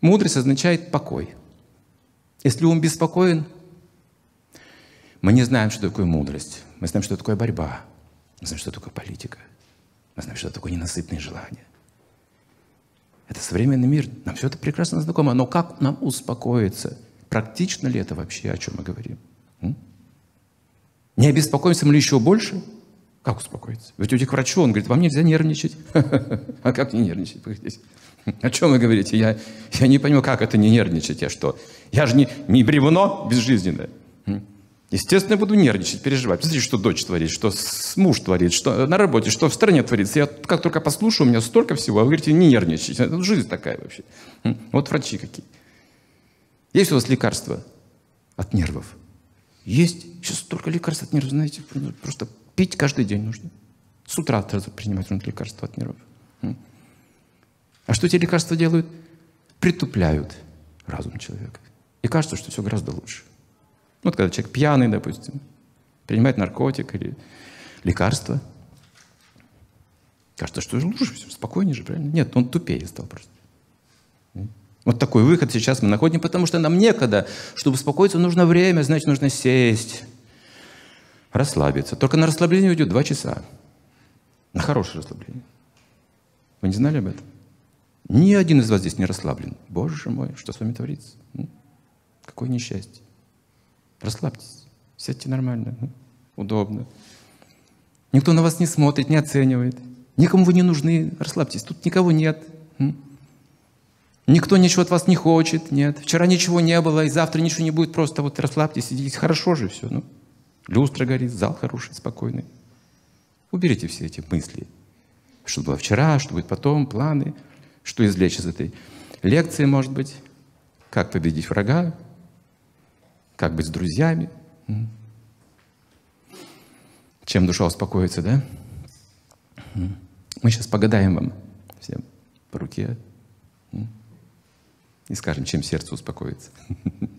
Мудрость означает покой. Если ум беспокоен, мы не знаем, что такое мудрость. Мы знаем, что такое борьба. Мы знаем, что такое политика. Мы знаем, что такое ненасытные желания. Это современный мир. Нам все это прекрасно знакомо. Но как нам успокоиться? Практично ли это вообще, о чем мы говорим? Не обеспокоимся мы ли еще больше? Как успокоиться? Ведь идете к врачу, он говорит, вам нельзя нервничать. А как не нервничать? О чем вы говорите? Я, я не понимаю, как это не нервничать? Я что? Я же не, не бревно безжизненное. Естественно, я буду нервничать, переживать. Посмотрите, что дочь творит, что муж творит, что на работе, что в стране творится. Я как только послушаю, у меня столько всего. А вы говорите, не нервничать. Это жизнь такая вообще. Вот врачи какие. Есть у вас лекарства от нервов? Есть. Сейчас столько лекарств от нервов, знаете, просто пить каждый день нужно. С утра сразу принимать нужно лекарства от нервов. А что эти лекарства делают? Притупляют разум человека. И кажется, что все гораздо лучше. Вот когда человек пьяный, допустим, принимает наркотик или лекарство, кажется, что лучше все, спокойнее же, правильно? Нет, он тупее стал просто. Вот такой выход сейчас мы находим, потому что нам некогда. Чтобы успокоиться, нужно время, значит, нужно сесть, расслабиться. Только на расслабление уйдет два часа. На хорошее расслабление. Вы не знали об этом? Ни один из вас здесь не расслаблен. Боже мой, что с вами творится? Какое несчастье. Расслабьтесь, сядьте нормально, удобно. Никто на вас не смотрит, не оценивает. Никому вы не нужны, расслабьтесь, тут никого нет. Никто ничего от вас не хочет, нет. Вчера ничего не было, и завтра ничего не будет, просто вот расслабьтесь, сидите. Хорошо же все. Ну, люстра горит, зал хороший, спокойный. Уберите все эти мысли. Что было вчера, что будет потом, планы, что извлечь из этой лекции, может быть. Как победить врага, как быть с друзьями? Чем душа успокоится, да? Мы сейчас погадаем вам всем по руке и скажем, чем сердце успокоится.